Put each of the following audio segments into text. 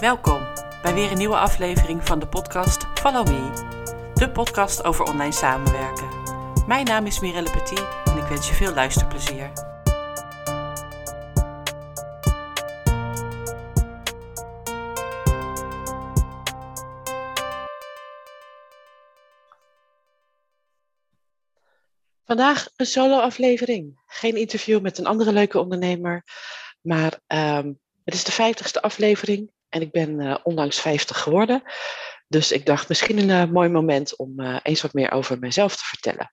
Welkom bij weer een nieuwe aflevering van de podcast Follow Me, de podcast over online samenwerken. Mijn naam is Mirelle Petit en ik wens je veel luisterplezier. Vandaag een solo-aflevering. Geen interview met een andere leuke ondernemer, maar ehm, het is de vijftigste aflevering en ik ben uh, onlangs 50 geworden. Dus ik dacht misschien een uh, mooi moment om uh, eens wat meer over mezelf te vertellen.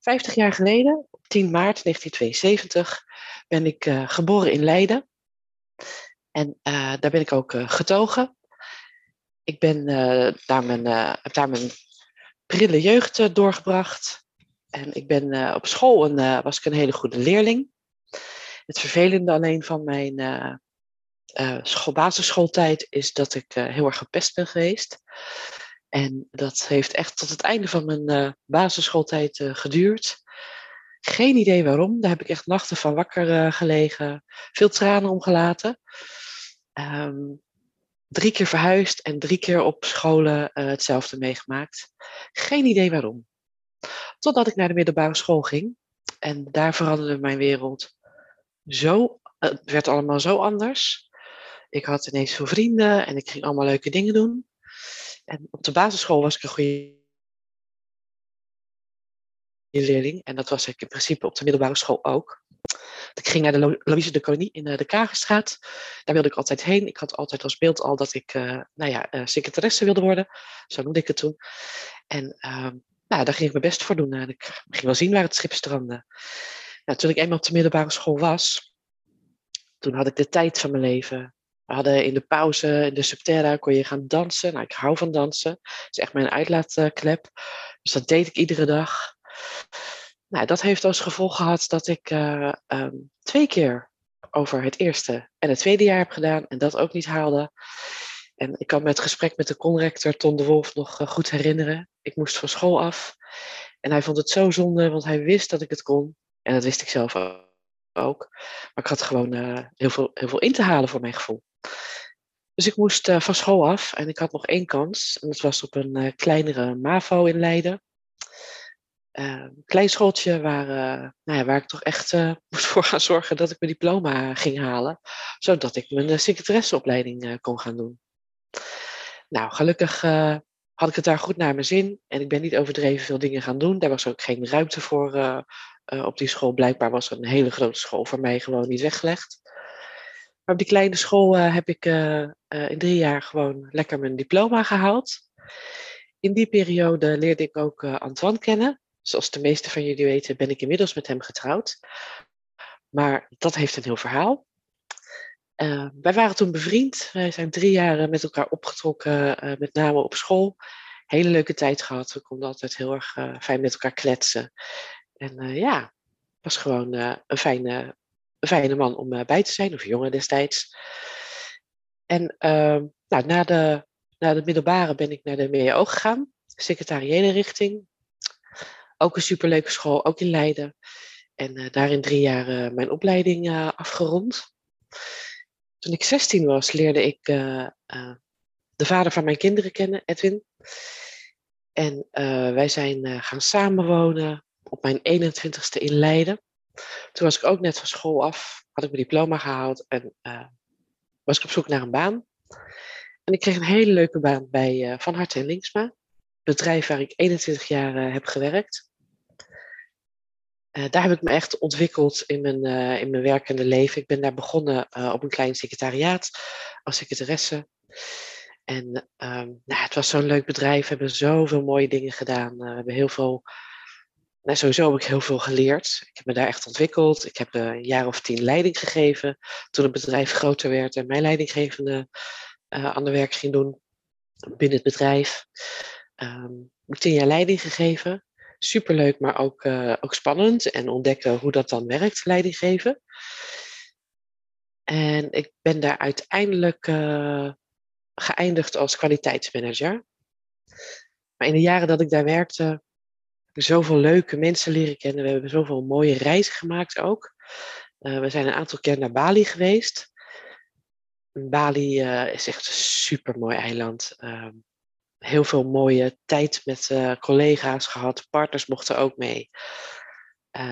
50 jaar geleden, op 10 maart 1972, ben ik geboren in Leiden. En daar ben ik ook getogen. Ik ben, daar mijn, heb daar mijn prille jeugd doorgebracht. En ik ben op school een, was ik een hele goede leerling. Het vervelende alleen van mijn uh, school, basisschooltijd is dat ik uh, heel erg gepest ben geweest. En dat heeft echt tot het einde van mijn uh, basisschooltijd geduurd. Geen idee waarom. Daar heb ik echt nachten van wakker gelegen. Veel tranen omgelaten. Um, drie keer verhuisd en drie keer op scholen hetzelfde meegemaakt. Geen idee waarom. Totdat ik naar de middelbare school ging. En daar veranderde mijn wereld zo. Het werd allemaal zo anders. Ik had ineens veel vrienden en ik ging allemaal leuke dingen doen. En op de basisschool was ik een goede leerling. En dat was ik in principe op de middelbare school ook. Ik ging naar de Louise de Kolonie in eh, de Kagerstraat. Daar wilde ik altijd heen. Ik had altijd als beeld al dat ik uh, nou ja, uh, secretaresse wilde worden. Zo noemde ik het toen. En uh, nou, daar ging ik mijn best voor doen. En ik ging wel zien waar het schip strandde. Nou, toen ik eenmaal op de middelbare school was, toen had ik de tijd van mijn leven. We hadden in de pauze, in de subterra, kon je gaan dansen. Nou, ik hou van dansen. Dat is echt mijn uitlaatklep. Dus dat deed ik iedere dag. Nou, dat heeft als gevolg gehad dat ik uh, um, twee keer over het eerste en het tweede jaar heb gedaan en dat ook niet haalde. En ik kan me het gesprek met de conrector Ton de Wolf nog uh, goed herinneren. Ik moest van school af en hij vond het zo zonde, want hij wist dat ik het kon. En dat wist ik zelf ook. Maar ik had gewoon uh, heel, veel, heel veel in te halen voor mijn gevoel. Dus ik moest uh, van school af en ik had nog één kans. En dat was op een uh, kleinere MAVO in Leiden. Een klein schooltje waar, nou ja, waar ik toch echt moest voor gaan zorgen dat ik mijn diploma ging halen. Zodat ik mijn secretaresseopleiding kon gaan doen. Nou, gelukkig had ik het daar goed naar mijn zin. En ik ben niet overdreven veel dingen gaan doen. Daar was ook geen ruimte voor op die school. Blijkbaar was een hele grote school voor mij gewoon niet weggelegd. Maar op die kleine school uh, heb ik uh, uh, in drie jaar gewoon lekker mijn diploma gehaald. In die periode leerde ik ook Antoine kennen. Zoals de meeste van jullie weten ben ik inmiddels met hem getrouwd. Maar dat heeft een heel verhaal. wij waren toen bevriend. Wij zijn drie jaar met elkaar opgetrokken, met name op school. Hele leuke tijd gehad. We konden altijd heel erg fijn met elkaar kletsen. En ja, het was gewoon een fijne fijne man om uh, bij te zijn, of jongen destijds. En uh, nou, na, de, na de middelbare ben ik naar de MEO gegaan, secretariële richting. Ook een superleuke school, ook in Leiden. En uh, daar drie jaar uh, mijn opleiding afgerond. Toen ik 16 was, leerde ik de vader van mijn kinderen kennen, Edwin. En wij zijn gaan samenwonen op mijn 21ste in Leiden. Toen was ik ook net van school af, had ik mijn diploma gehaald en uh, was ik op zoek naar een baan. En ik kreeg een hele leuke baan bij uh, Van Hart en Linksma, bedrijf waar ik 21 jaar uh, heb gewerkt. daar heb ik me echt ontwikkeld in mijn, in mijn werkende leven. Ik ben daar begonnen op een klein secretariaat als secretaresse. En um, nou, het was zo'n leuk bedrijf. We hebben zoveel mooie dingen gedaan. we hebben heel veel nou, sowieso heb ik heel veel geleerd. Ik heb me daar echt ontwikkeld. Ik heb een jaar of tien leiding gegeven. Toen het bedrijf groter werd en mijn leidinggevende uh, aan de werk ging doen binnen het bedrijf. Um, ik tien jaar leiding gegeven. Superleuk, maar ook, uh, ook spannend. En ontdekken hoe dat dan werkt, leiding geven. En ik ben daar uiteindelijk geëindigd als kwaliteitsmanager. Maar in de jaren dat ik daar werkte, zoveel leuke mensen leren kennen. We hebben zoveel mooie reizen gemaakt ook. Uh, we zijn een aantal keer naar Bali geweest. Bali is echt een super mooi eiland. Ehm, heel veel mooie tijd met collega's gehad. Partners mochten ook mee.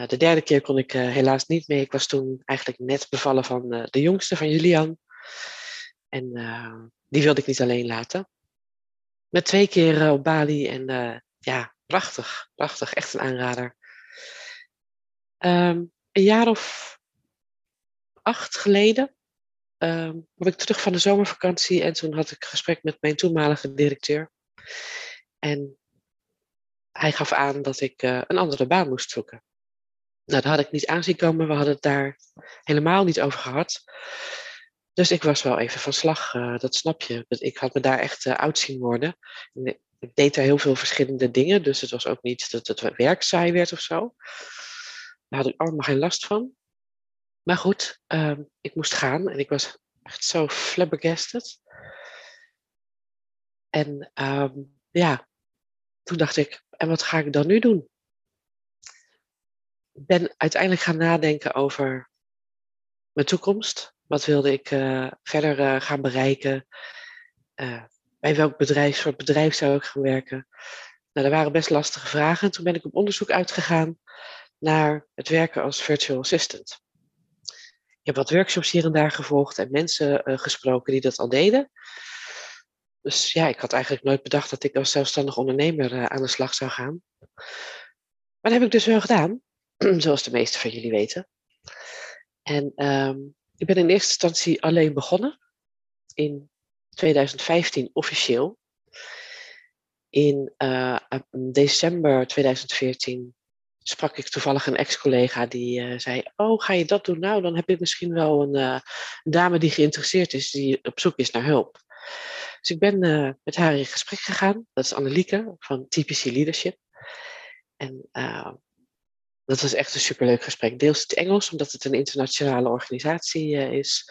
de derde keer kon ik helaas niet mee. Ik was toen eigenlijk net bevallen van de jongste, van Julian. En die wilde ik niet alleen laten. Met twee keer op Bali en ja, prachtig, prachtig, echt een aanrader. Um, een jaar of acht geleden um, ik terug van de zomervakantie en toen had ik gesprek met mijn toenmalige directeur. En hij gaf aan dat ik uh, een andere baan moest zoeken. Nou, dat had ik niet aanzien komen, we hadden het daar helemaal niet over gehad. Dus ik was wel even van slag, uh, dat snap je. Ik had me daar echt uh, oud zien worden. Ik deed daar heel veel verschillende dingen, dus het was ook niet dat het werk saai werd of zo. Daar had ik allemaal geen last van. Maar goed, um, ik moest gaan en ik was echt zo flabbergasted. En um, ja, toen dacht ik, en wat ga ik dan nu doen? Ik ben uiteindelijk gaan nadenken over mijn toekomst. Wat wilde ik uh, verder uh, gaan bereiken? Bij welk bedrijf, soort bedrijf zou ik gaan werken? Nou, dat waren best lastige vragen. Toen ben ik op onderzoek uitgegaan naar het werken als virtual assistant. Ik heb wat workshops hier en daar gevolgd en mensen uh, gesproken die dat al deden. Dus ja, ik had eigenlijk nooit bedacht dat ik als zelfstandig ondernemer uh, aan de slag zou gaan. Maar dat heb ik dus wel gedaan, zoals de meeste van jullie weten. En um, ik ben in eerste instantie alleen begonnen in 2015 officieel. In uh, december 2014 sprak ik toevallig een ex-collega die uh, zei: Oh, ga je dat doen? Nou, dan heb ik misschien wel een uh, dame die geïnteresseerd is, die op zoek is naar hulp. Dus ik ben met haar in gesprek gegaan. Dat is Annelieke van TPC Leadership. En dat was echt een superleuk gesprek. Deels het Engels, omdat het een internationale organisatie is.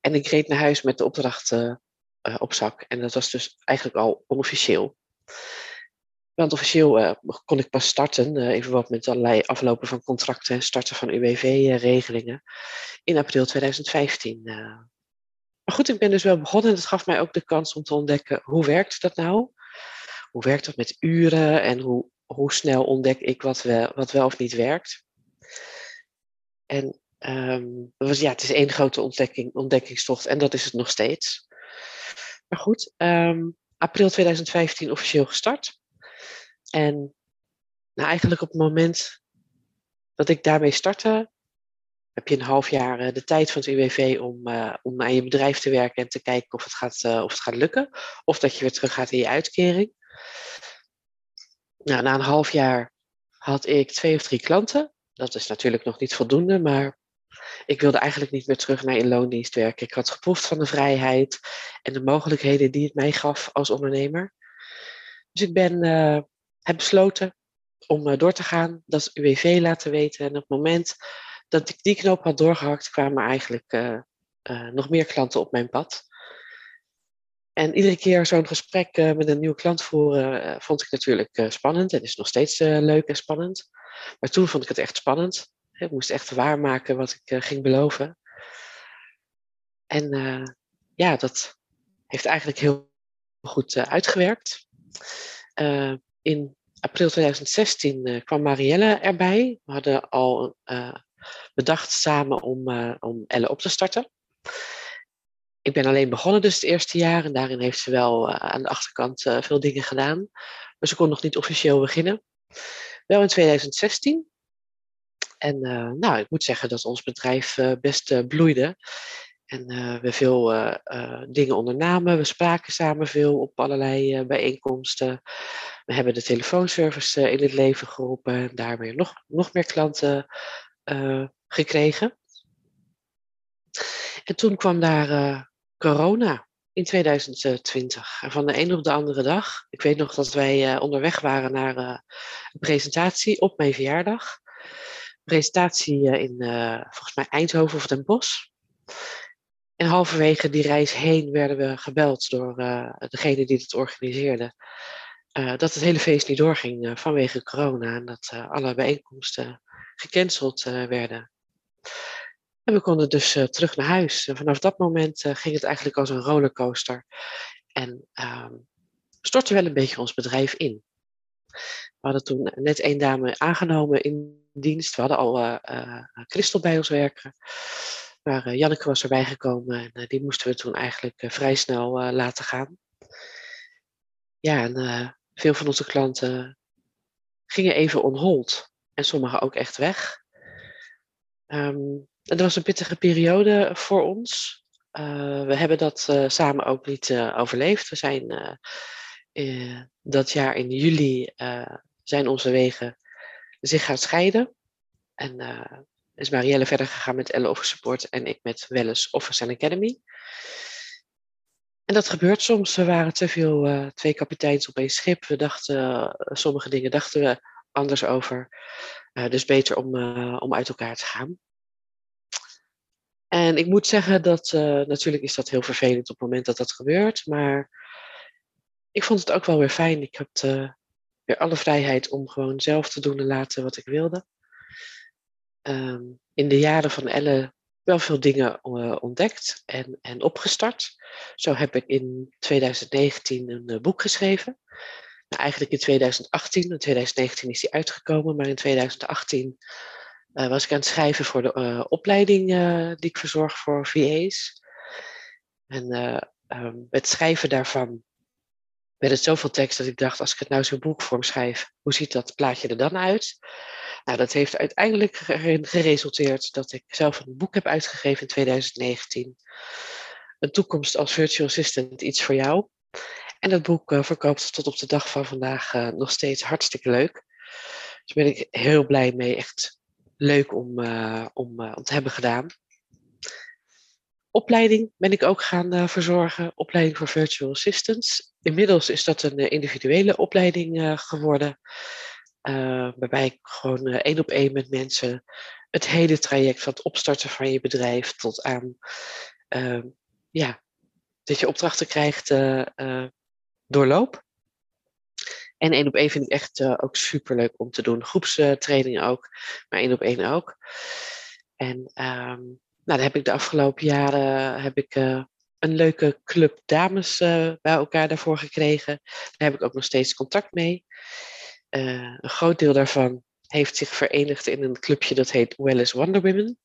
En ik reed naar huis met de opdracht op zak. En dat was dus eigenlijk al onofficieel. Want officieel uh, kon ik pas starten, uh, even wat met allerlei aflopen van contracten en starten van UWV-regelingen, in april 2015. Uh. Maar goed, ik ben dus wel begonnen en dat gaf mij ook de kans om te ontdekken hoe werkt dat nou? Hoe werkt dat met uren en hoe, hoe snel ontdek ik wat wel, wat wel of niet werkt? En um, was, ja, het is één grote ontdekking, ontdekkingstocht en dat is het nog steeds. Maar goed, um, april 2015 officieel gestart. En nou, eigenlijk op het moment dat ik daarmee startte, heb je een half jaar uh, de tijd van het UWV om, uh, om aan je bedrijf te werken en te kijken of het, gaat, uh, of het gaat lukken. Of dat je weer terug gaat in je uitkering. Nou, na een half jaar had ik twee of drie klanten. Dat is natuurlijk nog niet voldoende, maar ik wilde eigenlijk niet meer terug naar in loondienst werken. Ik had geproefd van de vrijheid en de mogelijkheden die het mij gaf als ondernemer. Dus ik ben heb besloten om uh, door te gaan, dat UWV laten weten. En op het moment dat ik die knoop had doorgehakt, kwamen eigenlijk uh, nog meer klanten op mijn pad. En iedere keer zo'n gesprek met een nieuwe klant voeren, vond ik natuurlijk spannend. En is nog steeds leuk en spannend. Maar toen vond ik het echt spannend. Ik moest echt waarmaken wat ik ging beloven. En ja, dat heeft eigenlijk heel goed uitgewerkt. in april 2016 uh, eh, kwam Marielle erbij. We hadden al bedacht samen om, om Elle op te starten. Ik ben alleen begonnen dus het eerste jaar en daarin heeft ze wel aan de achterkant veel dingen gedaan. Maar ze kon nog niet officieel beginnen. Wel in 2016. En nou, ik moet zeggen dat ons bedrijf best bloeide. En uh, we veel uh, uh, dingen ondernamen. We spraken samen veel op allerlei bijeenkomsten. We hebben de telefoonservice in het leven geroepen en daarmee nog, nog meer klanten gekregen. En toen kwam daar corona in 2020. En van de een op de andere dag. Ik weet nog dat wij onderweg waren naar een presentatie op mijn verjaardag. Presentatie in volgens mij Eindhoven of Den Bosch. En halverwege die reis heen werden we gebeld door uh, degene die het organiseerde. Dat het hele feest niet doorging vanwege corona en dat alle bijeenkomsten gecanceld werden. En we konden dus terug naar huis. En vanaf dat moment ging het eigenlijk als een rollercoaster. En ehm, stortte wel een beetje ons bedrijf in. We hadden toen net één dame aangenomen in dienst. We hadden al uh, Christel bij ons werken. Maar Janneke was erbij gekomen en die moesten we toen eigenlijk vrij snel laten gaan. Ja, en veel van onze klanten gingen even on hold. En sommigen ook echt weg. Um, het was een pittige periode voor ons. we hebben dat samen ook niet overleefd. We zijn dat jaar in juli zijn onze wegen zich gaan scheiden. En uh, is Marielle verder gegaan met Elle Office Support en ik met Welles Office and Academy. En dat gebeurt soms. We waren te veel, uh, twee kapiteins op één schip. We dachten, uh, sommige dingen dachten we anders over. dus beter om, om uit elkaar te gaan. En ik moet zeggen dat, natuurlijk is dat heel vervelend op het moment dat dat gebeurt. Maar ik vond het ook wel weer fijn. Ik had weer alle vrijheid om gewoon zelf te doen en laten wat ik wilde. Ehm, in de jaren van Elle wel veel dingen uh, ontdekt en, en opgestart. Zo heb ik in 2019 een uh, boek geschreven. Nou, eigenlijk in 2018, in 2019 is die uitgekomen, maar in 2018 uh, eh, was ik aan het schrijven voor de opleiding die ik verzorg voor VA's. En um, het schrijven daarvan werd het zoveel tekst dat ik dacht, als ik het nou zo'n boekvorm schrijf, hoe ziet dat plaatje er dan uit? Nou, dat heeft uiteindelijk geresulteerd dat ik zelf een boek heb uitgegeven in 2019. Een toekomst als virtual assistant, iets voor jou. En dat boek uh, verkoopt tot op de dag van vandaag uh, nog steeds hartstikke leuk. Dus ben ik heel blij mee. Echt leuk om, uh, om, om te hebben gedaan opleiding ben ik ook gaan uh, verzorgen, opleiding voor virtual assistants. Inmiddels is dat een uh, individuele opleiding uh, geworden, waarbij ik gewoon één op één met mensen het hele traject van het opstarten van je bedrijf tot aan ehm, ja, dat je opdrachten krijgt doorloop. En één op één vind ik echt ook super leuk om te doen. Groepstrainingen ook, maar één op één ook. En nou, daar heb ik de afgelopen jaren heb ik, uh, een leuke club dames uh, bij elkaar daarvoor gekregen. Daar heb ik ook nog steeds contact mee. Uh, een groot deel daarvan heeft zich verenigd in een clubje dat heet Wellness Wonder Women.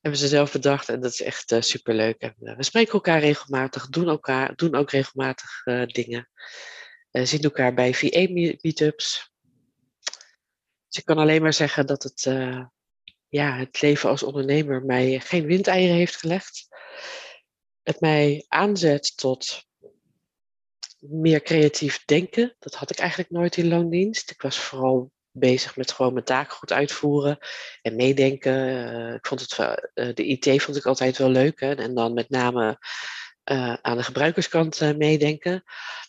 Hebben ze zelf bedacht en dat is echt superleuk. En, we spreken elkaar regelmatig, doen, elkaar, doen ook regelmatig dingen. zien elkaar bij VA-meetups. Dus ik kan alleen maar zeggen dat het ja, het leven als ondernemer mij geen windeieren heeft gelegd. Het mij aanzet tot meer creatief denken. Dat had ik eigenlijk nooit in loondienst. Ik was vooral bezig met gewoon mijn taak goed uitvoeren en meedenken. Uh, ik vond het, uh, de IT vond ik altijd wel leuk. Hè? En dan met name uh, aan de gebruikerskant meedenken.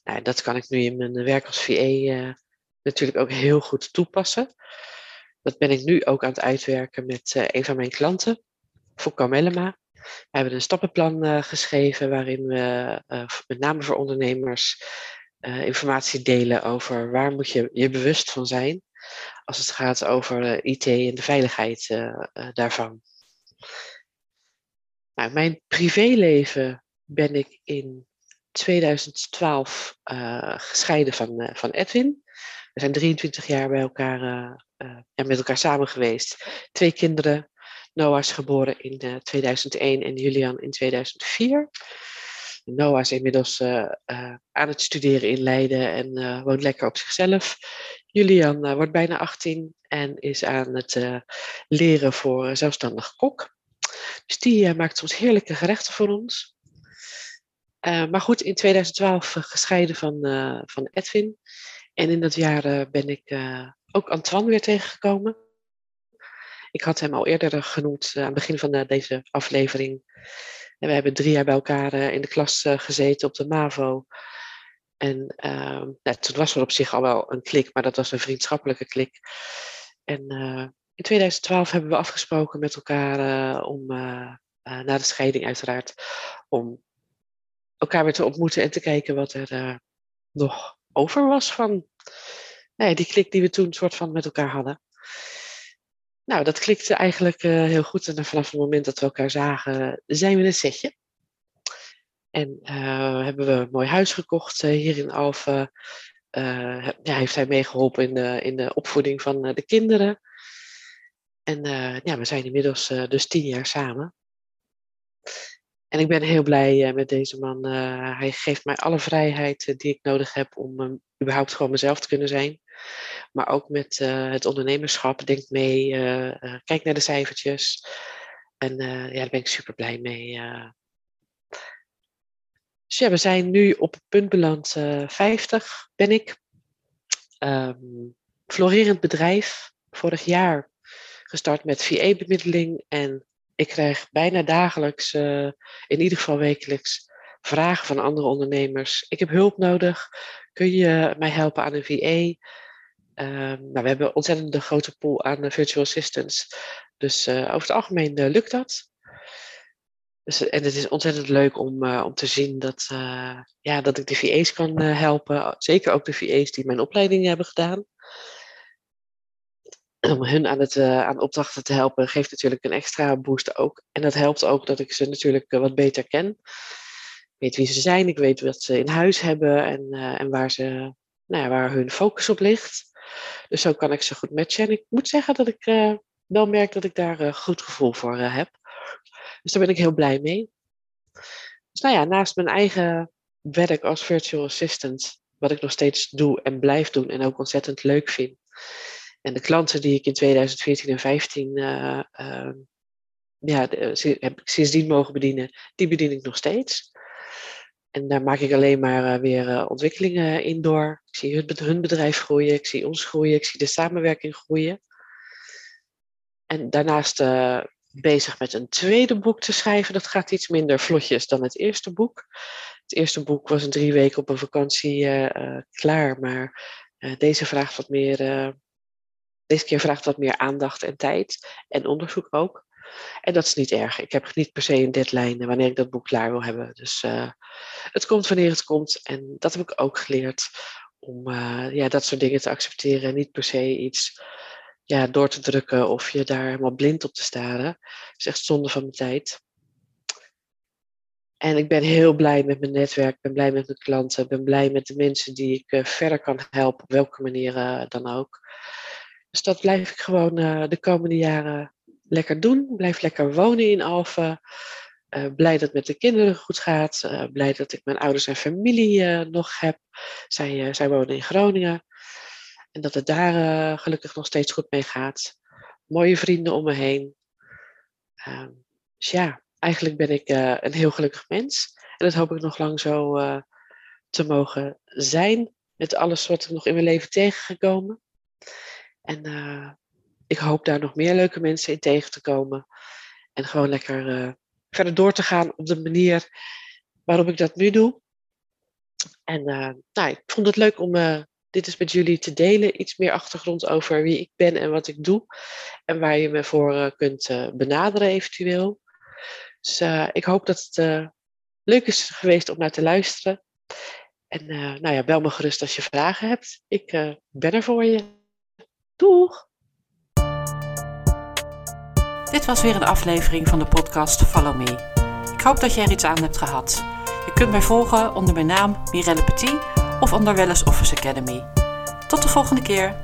Nou, dat kan ik nu in mijn werk als VE natuurlijk ook heel goed toepassen. Dat ben ik nu ook aan het uitwerken met uh, een van mijn klanten, voor Carmelema. We hebben een stappenplan uh, geschreven waarin we uh, met name voor ondernemers informatie delen over waar moet je je bewust van zijn als het gaat over IT en de veiligheid daarvan. Nou, mijn privéleven ben ik in 2012 gescheiden van, van Edwin. We zijn 23 jaar bij elkaar uh, ja, met elkaar samen geweest. Twee kinderen. Noah is geboren in uh, eh, 2001 en Julian in 2004. Noah is inmiddels uh, aan het studeren in Leiden en woont lekker op zichzelf. Julian wordt bijna 18 en is aan het leren voor zelfstandig kok. Dus die maakt soms heerlijke gerechten voor ons. maar goed, in 2012 gescheiden van, van Edwin. En in dat jaar ben ik ook Antoine weer tegengekomen. Ik had hem al eerder genoemd uh, aan het begin van uh, deze aflevering. En we hebben drie jaar bij elkaar in de klas gezeten op de MAVO. En ehm, nou, toen was er op zich al wel een klik, maar dat was een vriendschappelijke klik. En in 2012 hebben we afgesproken met elkaar om, na de scheiding uiteraard, om elkaar weer te ontmoeten en te kijken wat er nog over was van die klik die we toen soort van met elkaar hadden. nou, dat klikte eigenlijk heel goed. En vanaf het moment dat we elkaar zagen, zijn we een setje. En hebben we een mooi huis gekocht hier in Alphen. ja, heeft hij meegeholpen in de, in de opvoeding van de kinderen. En ja, we zijn inmiddels dus tien jaar samen. En ik ben heel blij uh, met deze man. Uh, hij geeft mij alle vrijheid uh, die ik nodig heb om überhaupt gewoon mezelf te kunnen zijn. Maar ook met het ondernemerschap. Denk mee, kijk naar de cijfertjes. En ja, daar ben ik super blij mee. Dus ja, we zijn nu op het punt beland. 50 ben ik. Um, florerend bedrijf. Vorig jaar gestart met VA-bemiddeling en ik krijg bijna dagelijks, uh, in ieder geval wekelijks, vragen van andere ondernemers. Ik heb hulp nodig. Kun je mij helpen aan een VA? Ehm, nou, we hebben ontzettend grote pool aan uh, virtual assistants. Dus uh, over het algemeen lukt dat. Dus, en het is ontzettend leuk om, om te zien dat, ja, dat ik de VA's kan helpen. Zeker ook de VA's die mijn opleiding hebben gedaan om hun aan, het, uh, aan opdrachten te helpen, geeft natuurlijk een extra boost ook. En dat helpt ook dat ik ze natuurlijk eh, wat beter ken. Ik weet wie ze zijn, ik weet wat ze in huis hebben en, uh, en waar, ze, nou ja, waar hun focus op ligt. Dus zo kan ik ze goed matchen. En ik moet zeggen dat ik wel merk dat ik daar een goed gevoel voor heb. Dus daar ben ik heel blij mee. Dus nou ja, naast mijn eigen werk als virtual assistant, wat ik nog steeds doe en blijf doen en ook ontzettend leuk vind, en de klanten die ik in 2014 en 2015 uh, uh, ja, heb ik sindsdien mogen bedienen, die bedien ik nog steeds. En daar maak ik alleen maar uh, weer ontwikkelingen in door. Ik zie hun, hun, bedrijf groeien, ik zie ons groeien, ik zie de samenwerking groeien. En daarnaast bezig met een tweede boek te schrijven. Dat gaat iets minder vlotjes dan het eerste boek. Het eerste boek was in drie weken op een vakantie klaar, maar deze vraagt wat meer deze keer vraagt wat meer aandacht en tijd en onderzoek ook. En dat is niet erg. Ik heb niet per se een deadline wanneer ik dat boek klaar wil hebben. Dus uh, het komt wanneer het komt. En dat heb ik ook geleerd. Om uh, ja, dat soort dingen te accepteren. En niet per se iets ja, door te drukken of je daar helemaal blind op te staren. Dat is echt zonde van mijn tijd. En ik ben heel blij met mijn netwerk, ben blij met mijn klanten, ben blij met de mensen die ik uh, verder kan helpen, op welke manier dan ook. Dus dat blijf ik gewoon uh, de komende jaren lekker doen. Blijf lekker wonen in Alphen. Uh, blij dat het met de kinderen goed gaat. Uh, blij dat ik mijn ouders en familie nog heb. Zij, zij wonen in Groningen. En dat het daar gelukkig nog steeds goed mee gaat. Mooie vrienden om me heen. Ehm, dus ja, eigenlijk ben ik een heel gelukkig mens. En dat hoop ik nog lang zo te mogen zijn. Met alles wat er nog in mijn leven tegengekomen. En uh, ik hoop daar nog meer leuke mensen in tegen te komen. En gewoon lekker uh, verder door te gaan op de manier waarop ik dat nu doe. En uh, nou, ik vond het leuk om dit eens met jullie te delen. Iets meer achtergrond over wie ik ben en wat ik doe. En waar je me voor kunt benaderen eventueel. Dus ik hoop dat het leuk is geweest om naar te luisteren. En nou ja, bel me gerust als je vragen hebt. Ik ben er voor je. Dit was weer een aflevering van de podcast Follow Me. Ik hoop dat je er iets aan hebt gehad. Je kunt mij volgen onder mijn naam Mirelle Petit of onder Wellness Office Academy. Tot de volgende keer!